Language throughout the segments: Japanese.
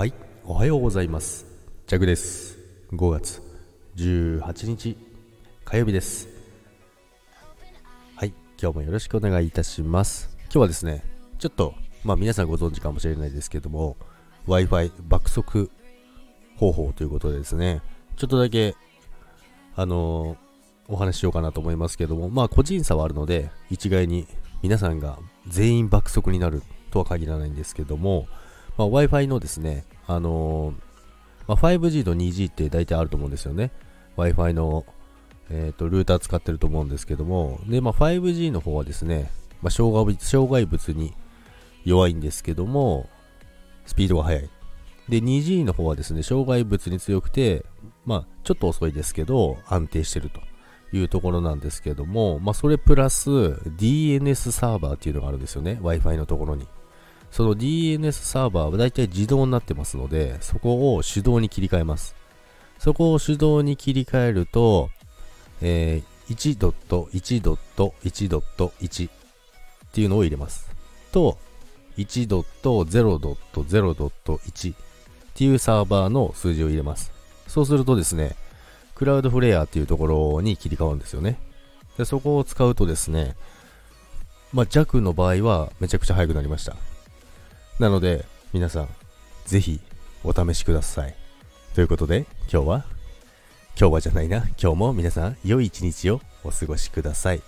はい、おはようございます。ジャグです。5月18日火曜日です。はい、今日もよろしくお願いいたします。今日はですね、ちょっと、まあ皆さんご存知かもしれないですけども、Wi-Fi 爆速方法ということでですね、ちょっとだけ、あのーお話ししようかなと思いますけども、まあ個人差はあるので、一概に皆さんが全員爆速になるとは限らないんですけども、まあ、Wi-Fi のですね、あのーまあ、5G と 2G って大体あると思うんですよね。Wi-Fi の、えー、とルーター使ってると思うんですけども、で、まあ、5G の方はですね、まあ、障害物障害物に弱いんですけども、スピードが速い。で、2G の方はですね、障害物に強くて、まあ、ちょっと遅いですけど、安定してるというところなんですけども、まあ、それプラス DNS サーバーっていうのがあるんですよね、Wi-Fi のところに。その DNS サーバーは大体自動になってますので、そこを手動に切り替えます。そこを手動に切り替えると、えー、1.1.1.1っていうのを入れます。と、1.0.0.1っていうサーバーの数字を入れます。そうするとですね、クラウドフレアっていうところに切り替わるんですよね。でそこを使うとですね、まあ、弱の場合はめちゃくちゃ速くなりました。なので、皆さん、ぜひお試しください。ということで、今日は、今日はじゃないな、今日も皆さん、良い一日をお過ごしください。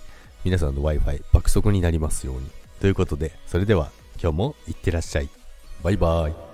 皆さんの Wi-Fi 爆速になりますように。ということで、それでは今日もいってらっしゃい。バイバイ。